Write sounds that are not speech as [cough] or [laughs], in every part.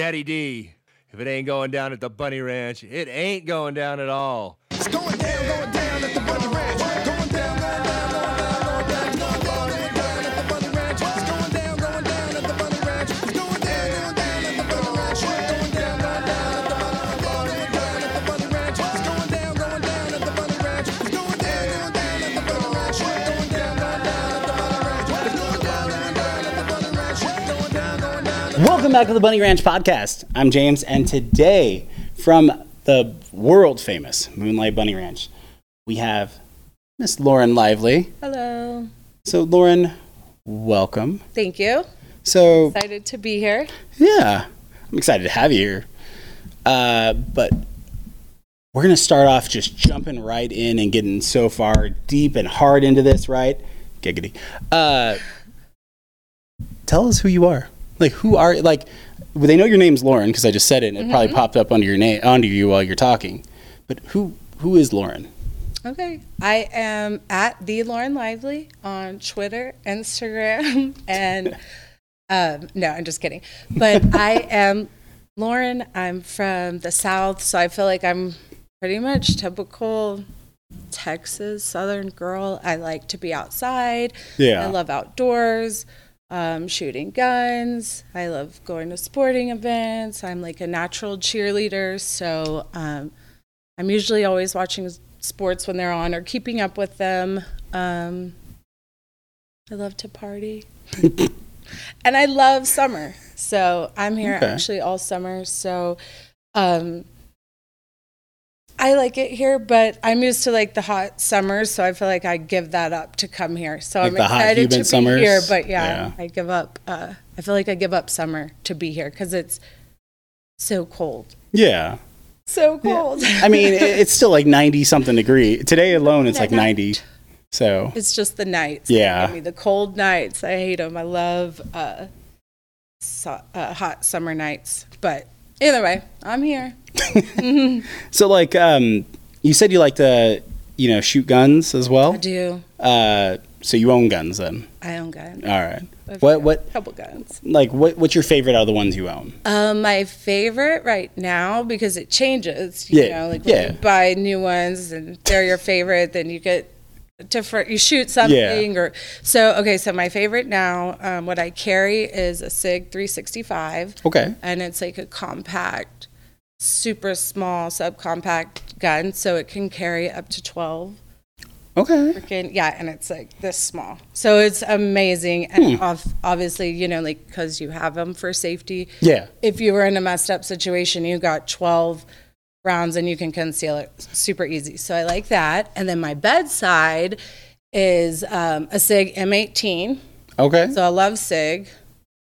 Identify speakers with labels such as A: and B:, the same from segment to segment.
A: Daddy D. If it ain't going down at the Bunny Ranch, it ain't going down at all.
B: It's going down, going down at the Bunny Ranch.
C: Welcome back to the Bunny Ranch podcast. I'm James, and today, from the world famous Moonlight Bunny Ranch, we have Miss Lauren Lively.
D: Hello.
C: So, Lauren, welcome.
D: Thank you.
C: So,
D: Excited to be here.
C: yeah, I'm excited to have you here. Uh, but we're going to start off just jumping right in and getting so far deep and hard into this, right? Giggity. Uh, tell us who you are. Like, who are, like, they know your name's Lauren because I just said it and it probably popped up under your name, under you while you're talking. But who, who is Lauren?
D: Okay. I am at the Lauren Lively on Twitter, Instagram, [laughs] and um, no, I'm just kidding. But [laughs] I am Lauren. I'm from the South, so I feel like I'm pretty much typical Texas Southern girl. I like to be outside.
C: Yeah.
D: I love outdoors, um, shooting guns. I love going to sporting events. I'm like a natural cheerleader, so um, I'm usually always watching sports when they're on or keeping up with them. Um, I love to party, [laughs] and I love summer. So I'm here
C: Okay.
D: actually all summer. So. Um, I like it here, but I'm used to like the hot summers, so I feel like I give that up to come here. So
C: Like
D: I'm excited to
C: summers?
D: be here, but yeah,
C: Yeah.
D: I give up. Uh, I feel like I give up summer to be here because it's so cold,
C: Yeah.
D: so cold.
C: I mean, it's still like 90 something degree. Today alone, it's like [laughs] 90. So,
D: It's just the nights.
C: Yeah.
D: Give me the cold nights. I hate them. I love uh, so, uh, hot summer nights. But either way, I'm here. [laughs]
C: so like, um, you said you like to, you know, shoot guns as well.
D: I do.
C: Uh, so you own guns then.
D: I own guns.
C: All right.
D: I've
C: What what
D: couple guns.
C: like what what's your favorite out of the ones you own?
D: Um, my favorite right now because it changes. You
C: Yeah,
D: know, like
C: yeah.
D: you buy new ones and they're your favorite, then you get different. You shoot something or so. Okay, so my favorite now, um, what I carry is a Sig 365.
C: Okay.
D: and it's like a compact, super small subcompact gun, so it can carry up to 12.
C: Okay.
D: Freaking, yeah, and it's like this small. So it's amazing. And off, obviously, you know, like because you have them for safety.
C: Yeah.
D: If you were in a messed up situation, you got 12 rounds and you can conceal it super easy. So I like that. And then my bedside is um, a SIG M18.
C: Okay.
D: So I love SIG.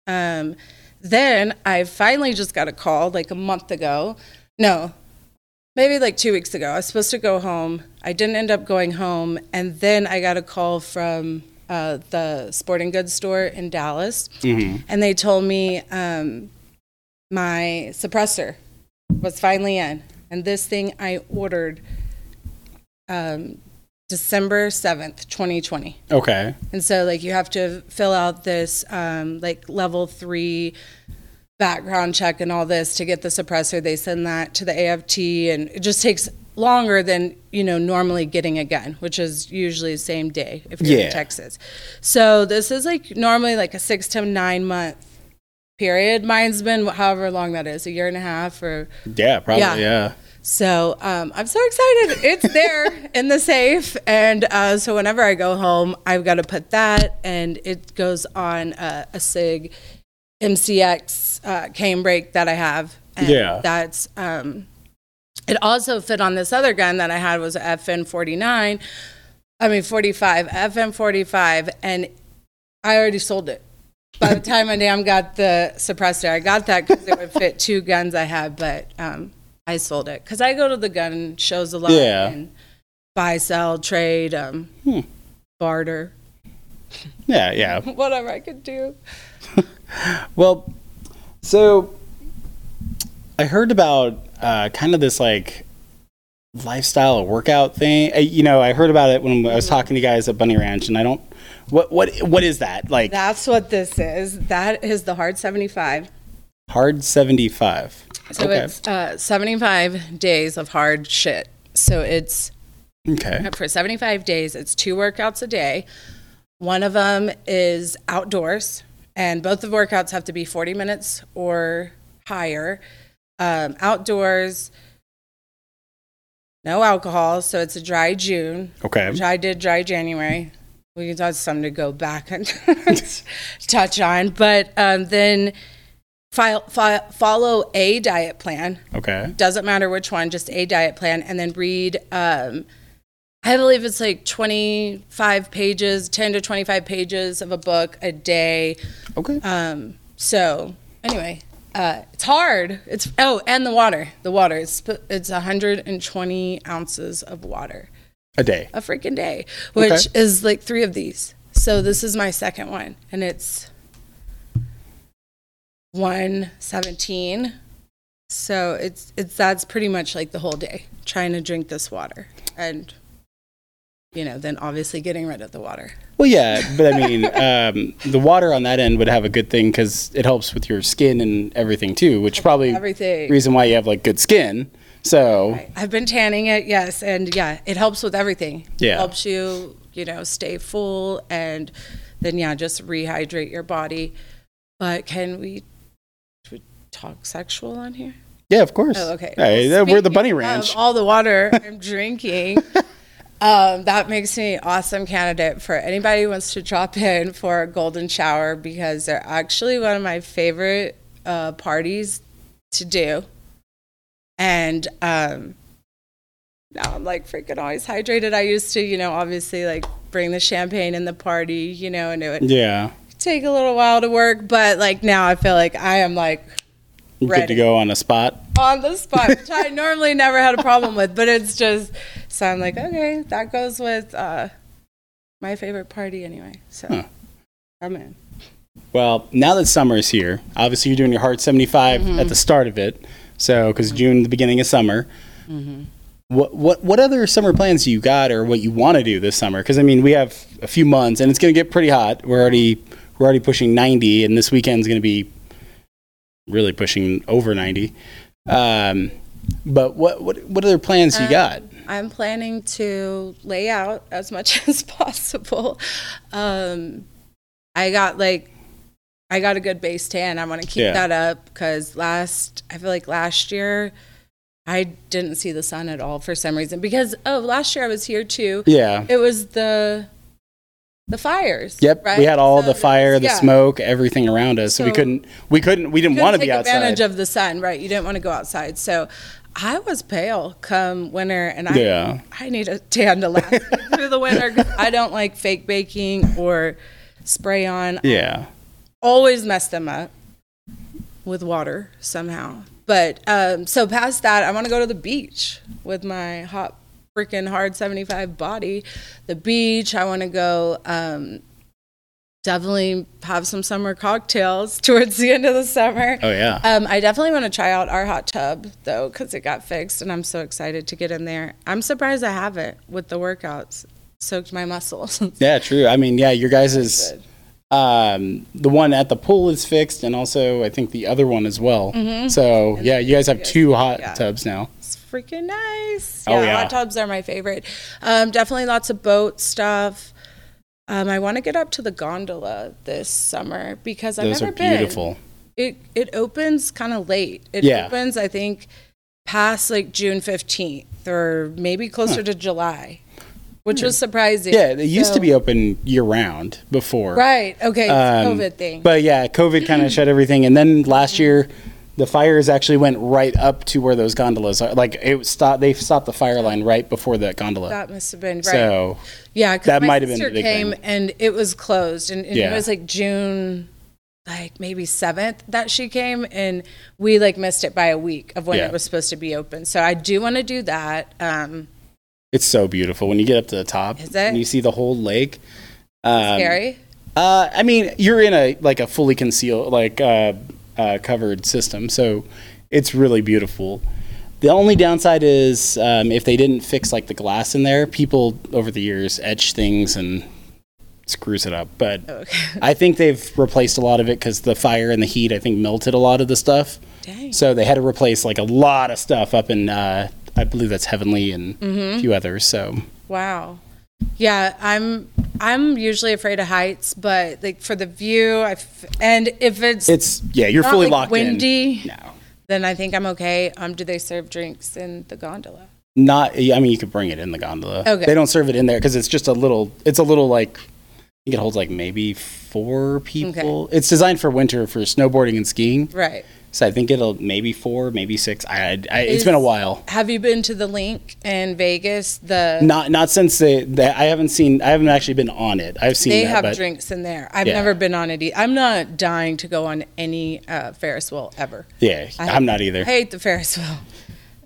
D: Um, then I finally just got a call like a month ago. No, maybe like two weeks ago. I was supposed to go home. I didn't end up going home. And then I got a call from uh, the sporting goods store in Dallas.
C: Mhm.
D: And they told me um, my suppressor was finally in. And this thing I ordered um, December 7th, 2020.
C: Okay.
D: And so, like, you have to fill out this, um, like, level three background check and all this to get the suppressor. They send that to the AFT, and it just takes longer than, you know, normally getting a gun, which is usually the same day if you're
C: Yeah.
D: in Texas. So, this is like normally like a six to nine month period. Mine's been however long that is, a year and a half or
C: Yeah. Probably.
D: Yeah.
C: Yeah.
D: so um, I'm so excited. It's there [laughs] in the safe. And uh, so whenever I go home, I've got to put that, and it goes on uh, a SIG MCX uh, cane brake that I have. And
C: Yeah.
D: That's, um, it also fit on this other gun that I had was a FN 49. I mean, 45, FN 45. And I already sold it. By the time I damn got the suppressor, I got that because it would fit two guns I had, but um, I sold it because I go to the gun shows a lot
C: Yeah.
D: and buy, sell, trade, um,
C: Hmm.
D: barter,
C: Yeah. Yeah. [laughs]
D: whatever I could do. [laughs]
C: Well, so I heard about uh, kind of this like lifestyle workout thing. Uh, You know, I heard about it when I was talking to you guys at Bunny Ranch, and I don't. What what what is that like?
D: That's what this is. That is the hard 75.
C: Hard 75.
D: So
C: okay.
D: it's uh, 75 days of hard shit. So it's
C: okay.
D: for 75 days, it's two workouts a day. One of them is outdoors, and both of the workouts have to be 40 minutes or higher. Um, outdoors, no alcohol, so it's a dry June,
C: Okay.
D: which I did dry January. We can that's something to go back and [laughs] touch on, but um, then file, file, follow a diet plan
C: Okay.
D: doesn't matter which one, just a diet plan, and then read. Um, I believe it's like 25 pages, 10 to 25 pages of a book a day.
C: Okay.
D: Um, so anyway, uh, it's hard. It's oh, and the water, the water. It's it's 120 ounces of water
C: A day.
D: a freaking day, which
C: Okay.
D: is like three of these. So this is my second one, and it's 117. So it's it's that's pretty much like the whole day trying to drink this water and you know, then obviously getting rid of the water.
C: Well, yeah, but I mean, [laughs] um, the water on that end would have a good thing because it helps with your skin and everything too, which probably
D: Everything.
C: reason why you have like good skin. So
D: I've been tanning it, yes, and yeah, it helps with everything.
C: Yeah.
D: It helps you, you know, stay full and then yeah, just rehydrate your body. But can we, we talk sexual on here?
C: yeah, of course.
D: Oh, okay.
C: Hey,
D: Well,
C: we're the Bunny Ranch.
D: all the water [laughs] I'm drinking. Um, that makes me an awesome candidate for anybody who wants to drop in for a golden shower because they're actually one of my favorite uh, parties to do. And um, now I'm like freaking always hydrated. I used to, you know, obviously like bring the champagne in the party, you know, and it would
C: Yeah,
D: take a little while to work, but like now I feel like I am like
C: good to go on a spot.
D: on the spot, [laughs] which I normally never had a problem with, but it's just so I'm like, okay, that goes with uh, my favorite party anyway. So
C: Huh.
D: I'm in.
C: Well, now that summer is here, obviously you're doing your hard 75
D: Mm-hmm.
C: at the start of it. So, because June, the beginning of summer.
D: Mm-hmm.
C: What what what other summer plans you got, or what you want to do this summer? Because I mean, we have a few months, and it's going to get pretty hot. We're already we're already pushing 90, and this weekend's going to be really pushing over 90. Um, but what what what other plans
D: Um,
C: you got?
D: I'm planning to lay out as much [laughs] as possible. Um, I got like, I got a good base tan. I want to keep
C: Yeah.
D: that up because last, I feel like last year, I didn't see the sun at all for some reason. Because oh, last year I was here too.
C: Yeah.
D: It was the the fires.
C: Yep,
D: right?
C: we had all
D: So
C: the fire,
D: was-
C: the
D: yeah.
C: smoke, everything around us. So, we couldn't, we couldn't, we didn't want to be outside.
D: advantage of the sun, right? You didn't want to go outside. So I was pale come winter, and I
C: Yeah.
D: I need a tan to last [laughs] through the winter. I don't like fake baking or spray on.
C: yeah.
D: Always mess them up with water somehow. But um, so past that, I want to go to the beach with my hot freaking hard 75 body. The beach. I want to go. Um, definitely have some summer cocktails [laughs] towards the end of the summer.
C: Oh yeah.
D: Um, I definitely want to try out our hot tub though, because it got fixed, and I'm so excited to get in there. I'm surprised I haven't with the workouts. Soaked my muscles. [laughs]
C: Yeah, true. I mean, yeah, your guys. Um, the one at the pool is fixed, and also I think the other one as well.
D: Mm-hmm.
C: So yeah, you guys have two hot
D: Yeah.
C: tubs now.
D: It's freaking nice.
C: Oh,
D: yeah,
C: yeah.
D: hot tubs are my favorite. Um, definitely lots of boat stuff. Um, I want to get up to the gondola this summer because I've
C: Those
D: never
C: are beautiful.
D: been. It it opens kind of late. It
C: Yeah.
D: opens, I think, past like June fifteenth or maybe closer to July, which was surprising.
C: Yeah, they used to be open year round before.
D: right. Okay,
C: Um,
D: COVID thing.
C: But yeah, COVID kind of [clears throat] shut everything, and then last year. The fires actually went right up to where those gondolas are. Like it stopped. They stopped the fire line right before the gondola.
D: that must have been right.
C: So
D: Yeah,
C: That might have been the big
D: came
C: thing.
D: and it was closed, and, and
C: Yeah.
D: it was like June, like maybe seventh that she came, and we like missed it by a week of when
C: Yeah.
D: it was supposed to be open. So I do want to do that. Um,
C: it's so beautiful when you get up to the top
D: Is it?
C: and you see the whole lake. Um,
D: scary.
C: Uh, I mean, you're in a like a fully concealed, like uh, uh, covered system, so it's really beautiful. The only downside is um, if they didn't fix like the glass in there, people over the years etch things and screws it up. But
D: Okay.
C: I think they've replaced a lot of it because the fire and the heat, I think, melted a lot of the stuff.
D: Dang.
C: So they had to replace like a lot of stuff up in, uh, I believe that's Heavenly and
D: Mm-hmm.
C: a few others. So
D: Wow. Yeah, I'm I'm usually afraid of heights, but like for the view, I f- and if it's,
C: it's yeah, you're fully
D: like,
C: locked
D: windy,
C: in. No,
D: then I think I'm okay. Um, do they serve drinks in the gondola?
C: not. I mean, you could bring it in the gondola.
D: Okay.
C: They don't serve it in there because it's just a little. It's a little like. I think it holds like maybe four people. Okay. It's designed for winter for snowboarding and skiing.
D: Right.
C: So I think it'll maybe four, maybe six. I, I it's been a while.
D: Have you been to the LINQ in Vegas? The
C: Not not since they, they. I haven't seen. I haven't actually been on it. I've seen
D: they
C: that,
D: have
C: but
D: drinks in there. I've
C: Yeah.
D: never been on it. e- I'm not dying to go on any uh, Ferris wheel ever.
C: yeah,
D: I
C: I'm not either.
D: I hate the Ferris wheel.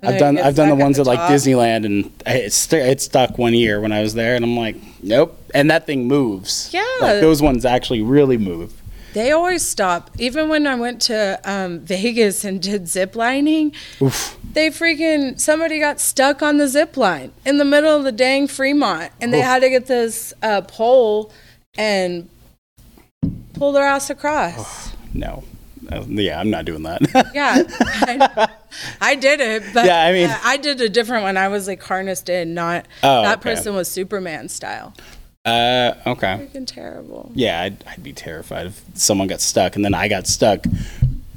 D: And
C: I've done I've done the ones
D: stuck
C: at like
D: top.
C: Disneyland, and it, st- it stuck one year when I was there, and I'm like, nope. And that thing moves.
D: Yeah.
C: like those ones actually really move.
D: They always stop. Even when I went to um, Vegas and did zip lining,
C: Oof.
D: they freaking somebody got stuck on the zip line in the middle of the dang Fremont, and they
C: Oof.
D: had to get this uh, pole and pull their ass across.
C: No, Uh, yeah, I'm not doing that.
D: Yeah, I, [laughs] I did it, but
C: Yeah, I mean-
D: uh, I did a different one. I was like harnessed in, not
C: Oh,
D: that
C: okay.
D: person was Superman style.
C: Uh, okay.
D: Freaking terrible.
C: Yeah, I'd, I'd be terrified if someone got stuck, and then I got stuck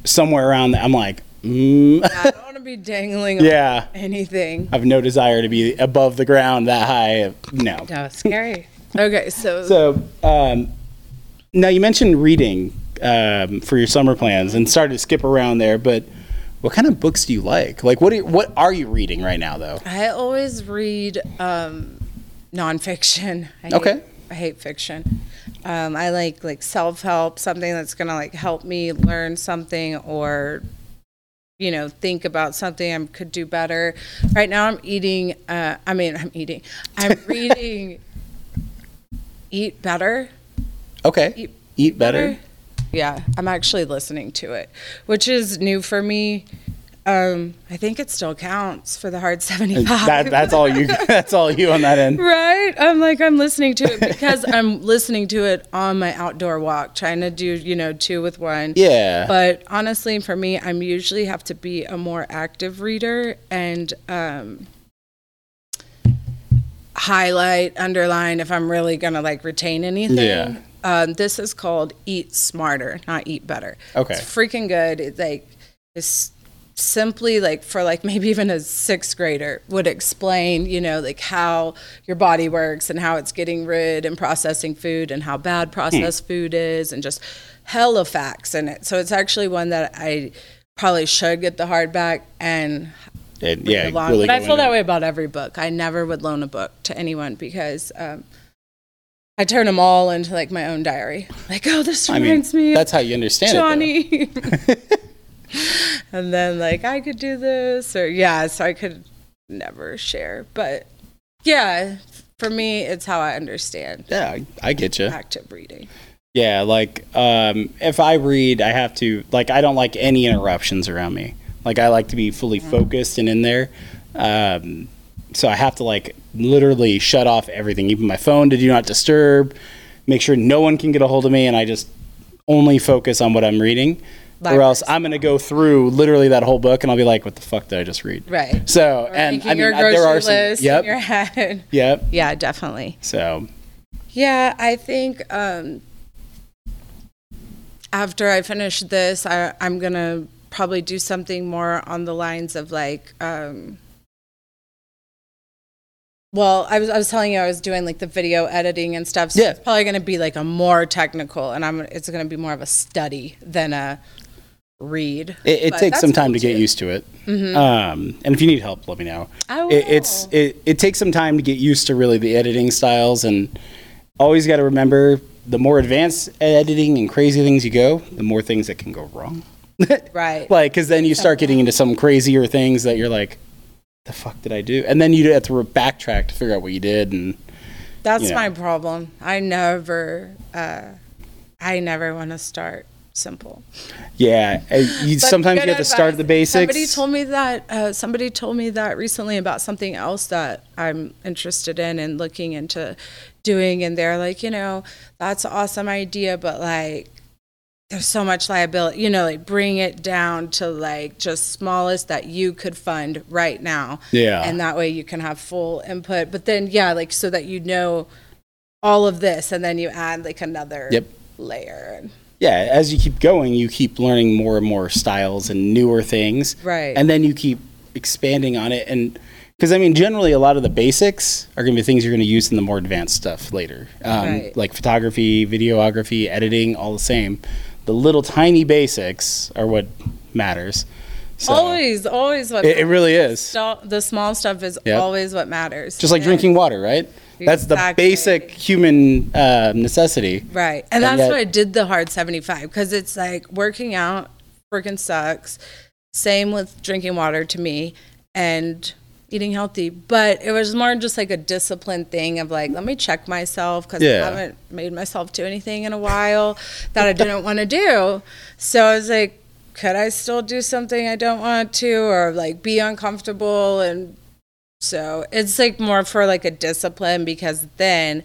C: somewhere around. there. I'm like, mm,
D: I don't want to be dangling. [laughs] on
C: yeah.
D: anything.
C: I have no desire to be above the ground that high. No.
D: No, scary. okay, so,
C: So, um, now you mentioned reading um, for your summer plans and started to skip around there, but what kind of books do you like? Like, what are, what are you reading right now, though?
D: I always read um, nonfiction. [laughs] I
C: Okay.
D: Hate, I hate fiction. Um, I like like self help, something that's gonna like help me learn something or you know think about something I could do better. Right now, I'm eating. Uh, I mean, I'm eating. I'm [laughs] reading. Eat better.
C: Okay.
D: Eat
C: Eat better.
D: Yeah, I'm actually listening to it, which is new for me. Um, I think it still counts for the hard 75.
C: That, that's all you. [laughs] That's all you on that end.
D: Right. I'm like, I'm listening to it because I'm listening to it on my outdoor walk, trying to do, you know, two with one.
C: Yeah.
D: But honestly, for me, I'm usually have to be a more active reader and um, highlight, underline if I'm really going to like retain anything.
C: Yeah.
D: Um, this is called Eat Smarter, not Eat Better.
C: Okay.
D: It's freaking good. It's like, it's simply like for like maybe even a sixth grader would explain you know like how your body works and how it's getting rid and processing food and how bad processed food is and just hella facts in it so it's actually one that i probably should get the hardback and read
C: yeah. really
D: but i feel that way about every book i never would loan a book to anyone because um, i turn them all into like my own diary like oh this
C: I mean,
D: reminds me
C: that's how you understand it.
D: Johnny. [laughs] [laughs] [laughs] and then like I could do this or yeah, so I could never share. But yeah, for me it's how I understand.
C: Yeah, I, I get you.
D: active reading.
C: Yeah, like um, if I read, I have to like I don't like any interruptions around me. Like I like to be fully focused and in there. Um, so I have to like literally shut off everything, even my phone to do not disturb. Make sure no one can get a hold of me, and I just only focus on what I'm reading. Or else I'm gonna go through literally that whole book, and I'll be like, "What the fuck did I just read?"
D: Right.
C: So,
D: Or
C: and I mean,
D: your
C: I-
D: grocery
C: there are some.
D: list
C: Yep.
D: in your head. [laughs]
C: Yep.
D: Yeah, definitely.
C: So,
D: Yeah, I think um, after I finish this, I, I'm gonna probably do something more on the lines of like. Um, well, I was I was telling you I was doing like the video editing and stuff. So
C: Yeah.
D: it's probably gonna be like a more technical, and I'm it's gonna be more of a study than a read.
C: it, it takes some time to get
D: too.
C: used to it. Um, and if you need help, let me know.
D: I
C: it, it's it, it takes some time to get used to really the editing styles and always got to remember the more advanced editing and crazy things you go the more things that can go wrong [laughs]
D: right.
C: like because then you start getting into some crazier things that you're like the fuck did i do and then you have to re- backtrack to figure out what you did and
D: That's
C: you know.
D: my problem. I never, uh, I never want to start simple.
C: Yeah, uh, you, sometimes you have to start at the basics.
D: Somebody told me that. Uh, somebody told me that recently about something else that I'm interested in and looking into doing, and they're like, you know, that's an awesome idea, but like. There's so much liability, you know, like bring it down to like just smallest that you could fund right now.
C: Yeah.
D: And that way you can have full input. But then, yeah, like so that you know all of this and then you add like another
C: Yep.
D: layer.
C: Yeah, as you keep going, you keep learning more and more styles and newer things.
D: Right.
C: And then you keep expanding on it. And because, I mean, generally, a lot of the basics are going to be things you're going to use in the more advanced stuff later. Um,
D: Right.
C: Like photography, videography, editing, all the same. The little tiny basics are what matters. So
D: always, always what
C: It, it really is.
D: Sto- the small stuff is
C: Yep.
D: always what matters.
C: Just like
D: And-
C: drinking water, right? That's the
D: Exactly.
C: basic human uh, necessity.
D: Right. And
C: And
D: that's
C: yet-
D: why I did the hard 75 because it's like working out freaking sucks. Same with drinking water to me and eating healthy. But it was more just like a discipline thing of like, let me check myself because
C: Yeah.
D: I haven't made myself do anything in a while that I didn't want to do. So I was like, could I still do something I don't want to or like be uncomfortable? And so it's like more for like a discipline because then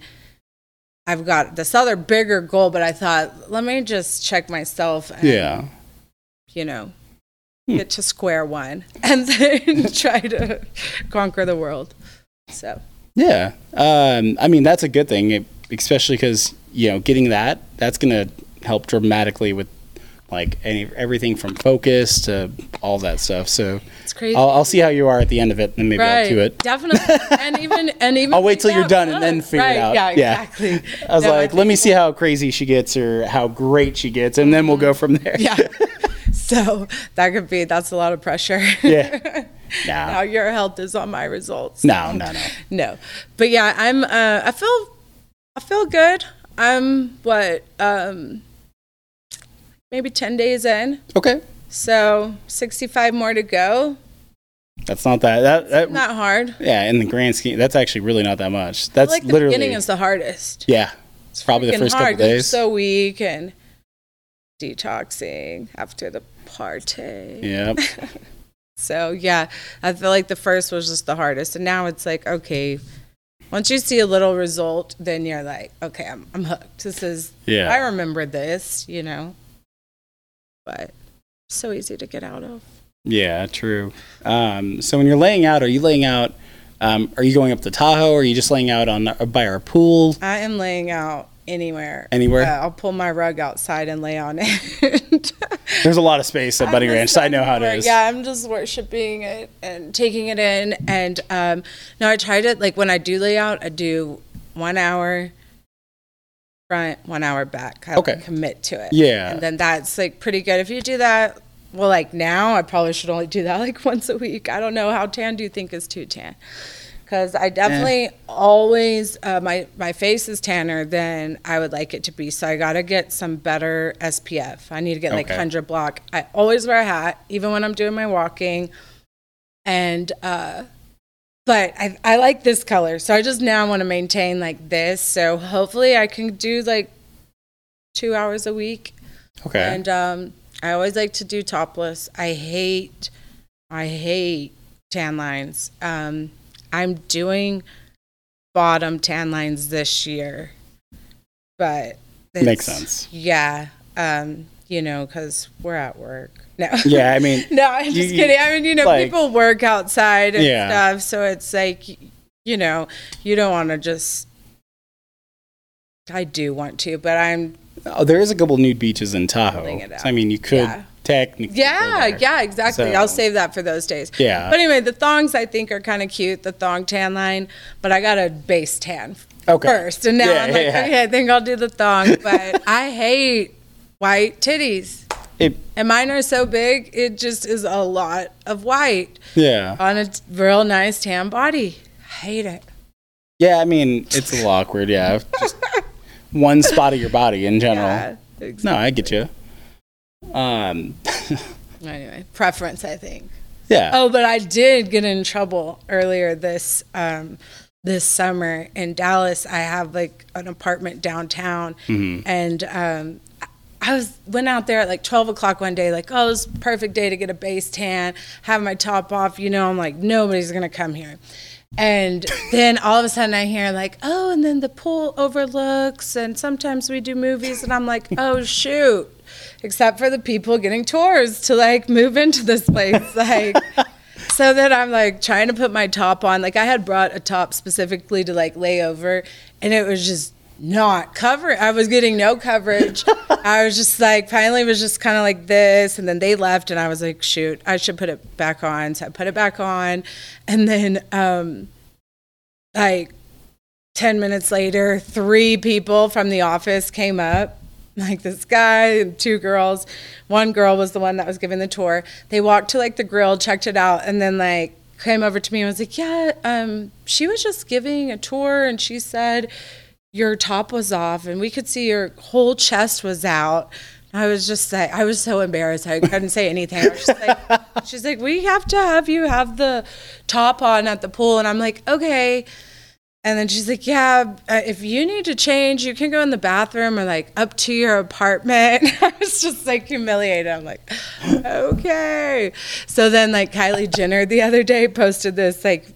D: I've got this other bigger goal, but I thought, let me just check myself and,
C: Yeah.
D: you know,
C: Hmm.
D: get to square one [laughs] and then [laughs] try to conquer the world. So,
C: Yeah. Um, I mean, that's a good thing, especially because, you know, getting that, that's going to help dramatically with like any everything from focus to all that stuff. So
D: it's crazy.
C: I'll, I'll see how you are at the end of it and maybe I'll do it.
D: Definitely. [laughs] And even, and even,
C: I'll wait till you're done and then figure it out.
D: Yeah,
C: Yeah.
D: exactly. [laughs]
C: I was
D: No, I
C: like, let me see how crazy she gets or how great she gets, and then we'll go from there.
D: Yeah. [laughs] so that could be, that's a lot of pressure.
C: Yeah.
D: now your health is on my results.
C: No, no, no.
D: no but yeah i'm uh i feel i feel good i'm what um maybe 10 days in
C: Okay.
D: so 65 more to go
C: That's not that. That, that
D: not hard
C: yeah, in the grand scheme, that's actually really not that much. That's
D: like the
C: literally.
D: beginning is the hardest
C: yeah. It's probably the first
D: hard
C: couple days.
D: so weak and detoxing after the party
C: Yep. [laughs]
D: So yeah, I feel like the first was just the hardest, and now it's like okay, once you see a little result, then you're like, okay, I'm I'm hooked. This is
C: Yeah.
D: I remember this, you know. But so easy to get out of.
C: Yeah, true. Um, so when you're laying out, are you laying out? Um, are you going up to Tahoe? Or are you just laying out on uh, by our pool?
D: I am laying out anywhere.
C: Anywhere?
D: Uh, I'll pull my rug outside and lay on it. [laughs]
C: There's a lot of space at Bunny Ranch. So I know how it is.
D: Yeah, I'm just worshiping it and taking it in. And um, no, I try to like when I do lay out, I do one hour front, one hour back.
C: Okay.
D: commit to it.
C: Yeah.
D: and then that's like pretty good. If you do that, well, like now, I probably should only do that [laughs] like once a week. I don't know how tan do you think is too tan? Because I definitely always uh, my my face is tanner than I would like it to be. So I got to get some better SPF. I need to get like hundred block. I always wear a hat, even when I'm doing my walking. And uh, but I I like this color, so I just now want to maintain like this. So hopefully I can do like two hours a week.
C: Okay.
D: And um, I always like to do topless. I hate, I hate tan lines. Um, I'm doing bottom tan lines this year, but
C: Makes sense.
D: Yeah, um, you know, because we're at work. No.
C: yeah, I mean, [laughs]
D: no, I'm just
C: you-
D: kidding. I mean, you know,
C: like-
D: people work outside and
C: Yeah.
D: stuff, so it's like, you know, you don't want to just. I do want to, but I'm
C: oh, there is a couple nude beaches in Tahoe.
D: Pulling it out.
C: So, I mean, you could
D: Yeah.
C: technically.
D: Yeah, yeah, exactly.
C: So-
D: I'll save that for those days.
C: Yeah.
D: But anyway, the thongs I think are kind of cute, the thong tan line, but I got a base tan
C: Okay.
D: first. And now
C: Yeah,
D: I'm like,
C: yeah.
D: okay, I think I'll do the thong. But I hate white titties.
C: It,
D: And mine are so big, it just is a lot of white
C: yeah.
D: on a real nice tan body. I hate it.
C: Yeah, I mean, it's a little awkward. Yeah. Just [laughs] one spot of your body in general.
D: Yeah, exactly.
C: No, I get you. Um, [laughs]
D: Anyway, preference, I think.
C: yeah.
D: Oh, but I did get in trouble earlier this um, this summer in Dallas. I have like an apartment downtown,
C: Mhm.
D: and um, I was went out there at like 12 o'clock one day, like, oh, it's a perfect day to get a base tan, have my top off. You know, I'm like, nobody's gonna come here. And [laughs] then all of a sudden I hear like, oh, and then the pool overlooks, and sometimes we do movies, and I'm like, oh shoot, except for the people getting tours to like move into this place, [laughs] like. So then I'm like trying to put my top on. Like I had brought a top specifically to like lay over, and it was just not cover. I was getting no coverage. [laughs] I was just like, finally, it was just kind of like this, and then they left, and I was like, shoot, I should put it back on. So I put it back on, and then um, like ten minutes later, three people from the office came up. Like this guy and two girls. One girl was the one that was giving the tour. They walked to like the grill, checked it out, and then like came over to me and was like, "Yeah, um, she was just giving a tour, and she said your top was off, and we could see your whole chest was out." I was just like, I was so embarrassed. I couldn't say anything. I was just like, [laughs] she's like, we have to have you have the top on at the pool, and I'm like, okay. And then she's like, "Yeah, uh, if you need to change, you can go in the bathroom or like up to your apartment." [laughs] I was just like humiliated. I'm like, "Okay." So then, like Kylie Jenner the other day posted this like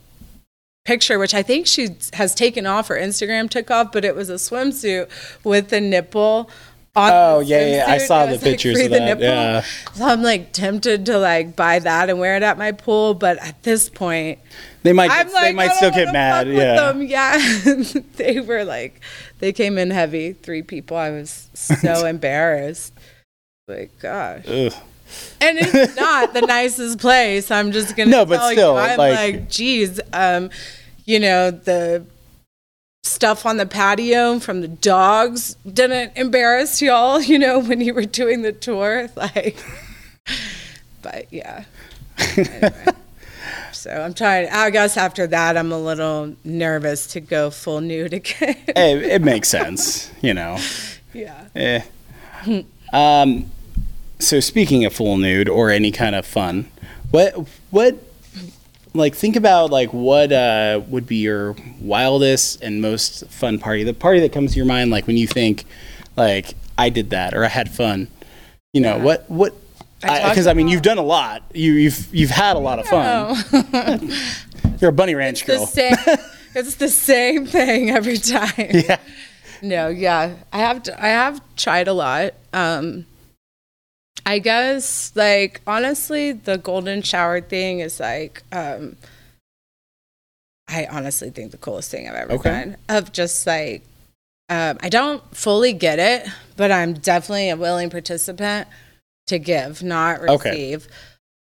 D: picture, which I think she has taken off. Her Instagram took off, but it was a swimsuit with the nipple. On
C: Oh,
D: the
C: yeah, yeah, I saw the
D: like,
C: pictures of that,
D: nipple.
C: yeah.
D: So I'm like tempted to like buy that and wear it at my pool, but at this point,
C: They might
D: I'm like,
C: they might still get mad. Yeah.
D: Yeah. [laughs] they were like, they came in heavy. Three people. I was so [laughs] embarrassed. Like, gosh.
C: Ugh.
D: And it's not the [laughs] nicest place. I'm just gonna
C: No, but still,
D: you. I'm
C: like-
D: like, geez, um, you know, the stuff on the patio from the dogs didn't embarrass y'all, [laughs] you know, when you were doing the tour. [laughs] Like but yeah. Anyway. so I'm trying I guess after that I'm a little nervous to go full nude again. [laughs]
C: Hey, it makes sense, you know.
D: yeah.
C: Eh. Um, so speaking of full nude or any kind of fun, what what like think about like what uh, would be your wildest and most fun party? The party that comes to your mind, like when you think like I did that or I had fun. You know
D: Yeah.
C: what what.
D: I
C: Because
D: talked
C: I, mean, you've done a lot. You, you've you've had a lot of fun. [laughs] You're a bunny ranch
D: the
C: girl.
D: same [laughs] it's the same thing every time.
C: Yeah.
D: No, yeah. I have I have tried a lot. Um I guess like honestly the golden shower thing is like um I honestly think the coolest thing I've ever
C: Okay.
D: done. Of just like um I don't fully get it, but I'm definitely a willing participant to give, not
C: Okay.
D: receive.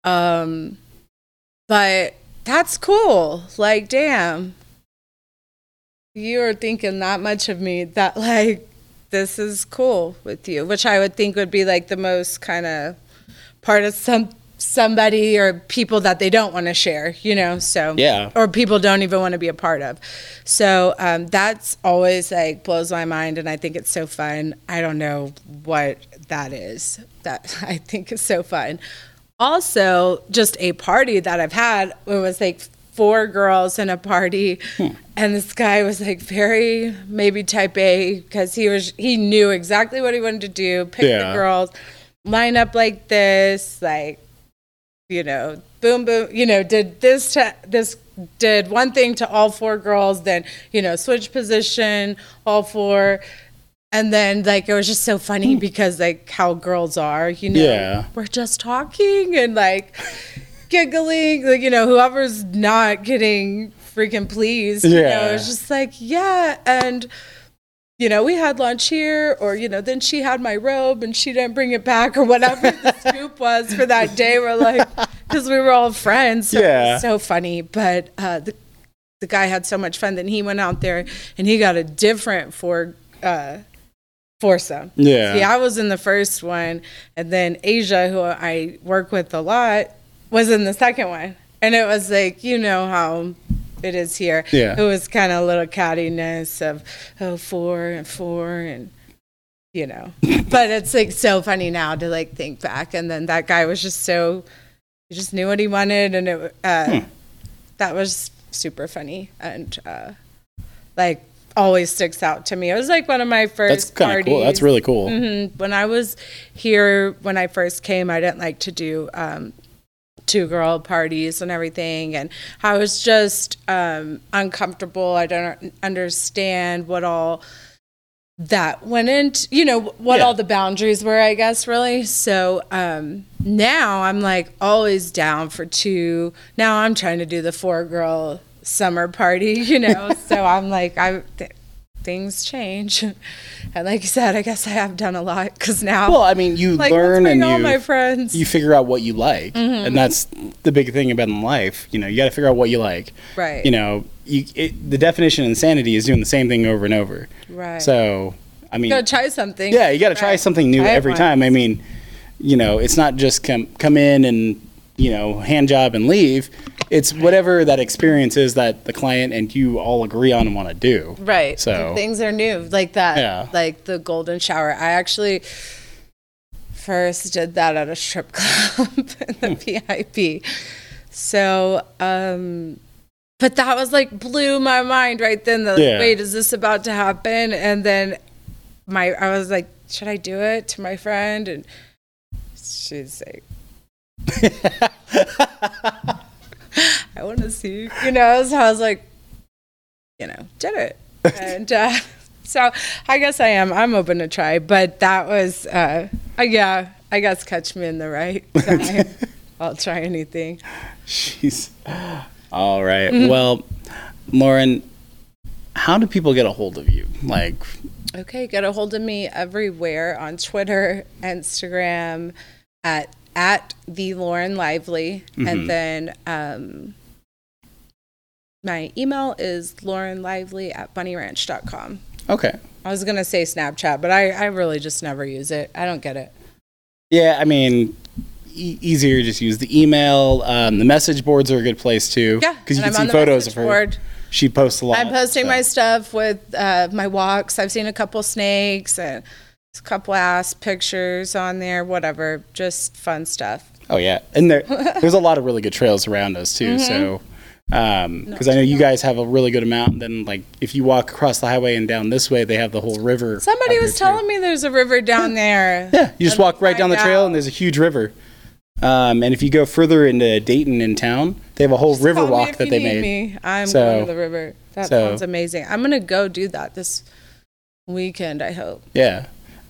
D: Um but that's cool. Like damn you are thinking that much of me that like this is cool with you which i would think would be like the most kind of part of some somebody or people that they don't want to share you know so.
C: Yeah.
D: or people don't even want to be a part of. So um, that's always like blows my mind and i think it's so fun. I don't know what that is. That [laughs] i think is so fun. Also just a party that i've had it was like four girls in a party. Hmm. And this guy was like very maybe type a because he was he knew exactly what he wanted to do pick
C: Yeah.
D: the girls line up like this like you know boom boom you know did this to this did one thing to all four girls then you know switch position all four. And then like it was just so funny hmm. because like how girls are you know?
C: Yeah.
D: we're just talking and like giggling like you know whoever's not getting freaking pleased you know
C: Yeah.
D: it's just like yeah and you know we had lunch here or you know then she had my robe and she didn't bring it back or whatever the [laughs] scoop was for that day we're like because we were all friends so
C: Yeah.
D: so funny but uh the the guy had so much fun then he went out there and he got a different for uh foursome
C: Yeah.
D: See, I was in the first one, and then Asia, who I work with a lot, was in the second one. And it was like, you know how it is here.
C: Yeah.
D: It was kind of a little cattiness of, oh, four and four, and, you know. [laughs] but it's like so funny now to like think back. And then that guy was just so, he just knew what he wanted, and it, uh,
C: Hmm.
D: that was super funny. And, uh, like, always sticks out to me. It was like one of my first
C: That's kind of cool. That's really cool.
D: Mhm. When I was here, when I first came, I didn't like to do um, two girl parties and everything. And I was just um, uncomfortable. I don't understand what all that went into, you know, what
C: Yeah.
D: all the boundaries were, I guess, really. So um, now I'm like always down for two. Now I'm trying to do the four girl summer party, [laughs] you know. [laughs] so I'm like, I. Th- things change [laughs] and like you said i guess i have done a lot because now
C: Well, I mean, you
D: like
C: learn and you
D: my friends
C: you figure out what you like,
D: Mm-hmm.
C: and that's the big thing about in life. You know, you got to figure out what you like.
D: Right.
C: You know, you it, the definition of insanity is doing the same thing over and over.
D: Right.
C: So, I mean,
D: You got to try something
C: yeah, you got to try something new every
D: once.
C: time. I mean, you know, it's not just come come in and you know hand job and leave. It's whatever that experience is that the client and you all agree on and want to do.
D: right
C: So-
D: things are new like that
C: Yeah.
D: like the golden shower i actually first did that at a strip [laughs] club in the vip so um but that was like blew my mind right then the
C: Yeah.
D: wait is this about to happen and then my i was like should i do it to my friend and she's like [laughs] [laughs] I want to see, you know. So I was like, you know, did it, [laughs] and uh, so I guess I am. I'm open to try, but that was, uh, uh, yeah. I guess catch me in the right [laughs] time. I'll try anything.
C: Jeez. All right.
D: Mm-hmm.
C: Well, Lauren, how do people get a hold of you? Like,
D: Okay, get a hold of me everywhere on Twitter, Instagram, at at the Lauren Lively, and then um, my email is Lauren Lively at bunnyranch.com.
C: okay.
D: I was gonna say Snapchat, but I, I really just never use it. I don't get it.
C: Yeah, I mean, e- easier just use the email. Um, the message boards are a good place too.
D: Yeah,
C: because you can
D: I'm
C: see photos of her.
D: board.
C: She posts a lot.
D: I'm posting
C: so-
D: my stuff with uh, my walks. I've seen a couple snakes and a couple ass pictures on there. Whatever, just fun stuff.
C: Oh yeah, and there there's a lot of really good trails around us too.
D: Mm-hmm.
C: So. Because I know you guys have a really good amount. And then, like, if you walk across the highway and down this way, they have the whole river.
D: Somebody was
C: there, too.
D: telling me there's a river down there.
C: Yeah, you just walk right down the trail,
D: out.
C: and there's a huge river. Um, and if you go further into Dayton in town, they have a whole river
D: Call me
C: walk
D: if
C: that
D: you
C: they made.
D: Me. I'm
C: So-
D: going to the river. That
C: so-
D: sounds amazing. I'm gonna go do that this weekend. I hope.
C: Yeah.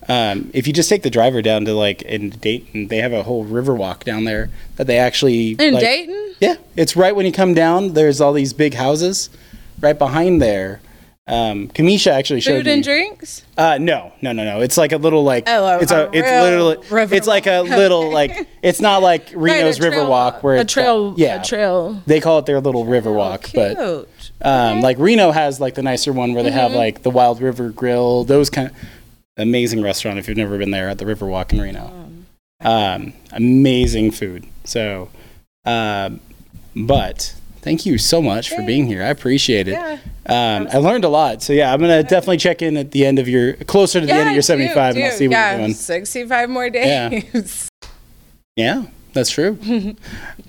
C: Um, if you just take the driver down to like in Dayton, they have a whole river walk down there that they actually
D: In
C: like-
D: Dayton,
C: Yeah, it's right when you come down. There's all these big houses right behind there. Um, Kamisha actually showed
D: food
C: me.
D: and drinks.
C: Uh, no, no, no, no. It's like a little like
D: Oh, a-
C: it's a,
D: a
C: it's literally
D: river
C: it's like a little like it's not like [laughs] Reno's
D: Right,
C: River Walk where
D: a
C: it's
D: trail.
C: yeah
D: a trail.
C: they call it their little river
D: Oh,
C: walk,
D: cute.
C: but um, like Reno has like the nicer one where they have
D: Mm-hmm.
C: like the Wild River Grill, those kind amazing restaurant if you've never been there at the Riverwalk in Reno. Um, amazing food. So, um, but thank you so much for being here. I appreciate it.
D: Yeah.
C: Um, I learned a lot. So yeah, I'm gonna definitely check in at the end of your closer to the end of your 75, and I'll see what
D: yeah,
C: you're doing.
D: 65 more
C: Yeah.
D: days. [laughs]
C: Yeah, that's true. [laughs]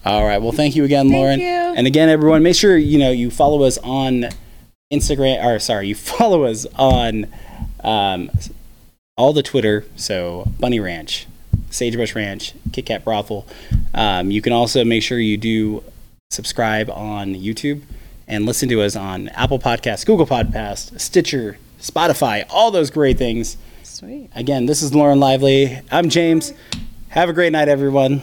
C: All right. Well, thank you again, Lauren.
D: you.
C: And again, everyone, make sure you know you follow us on Instagram. Or sorry, you follow us on um, all the Twitter. So Bunny Ranch, Sagebrush Ranch, Kit Kat Brothel. Um, you can also make sure you do subscribe on YouTube and listen to us on Apple Podcasts, Google Podcasts, Stitcher, Spotify, all those great things.
D: Sweet.
C: Again, this is Lauren Lively. I'm James. Have a great night, everyone.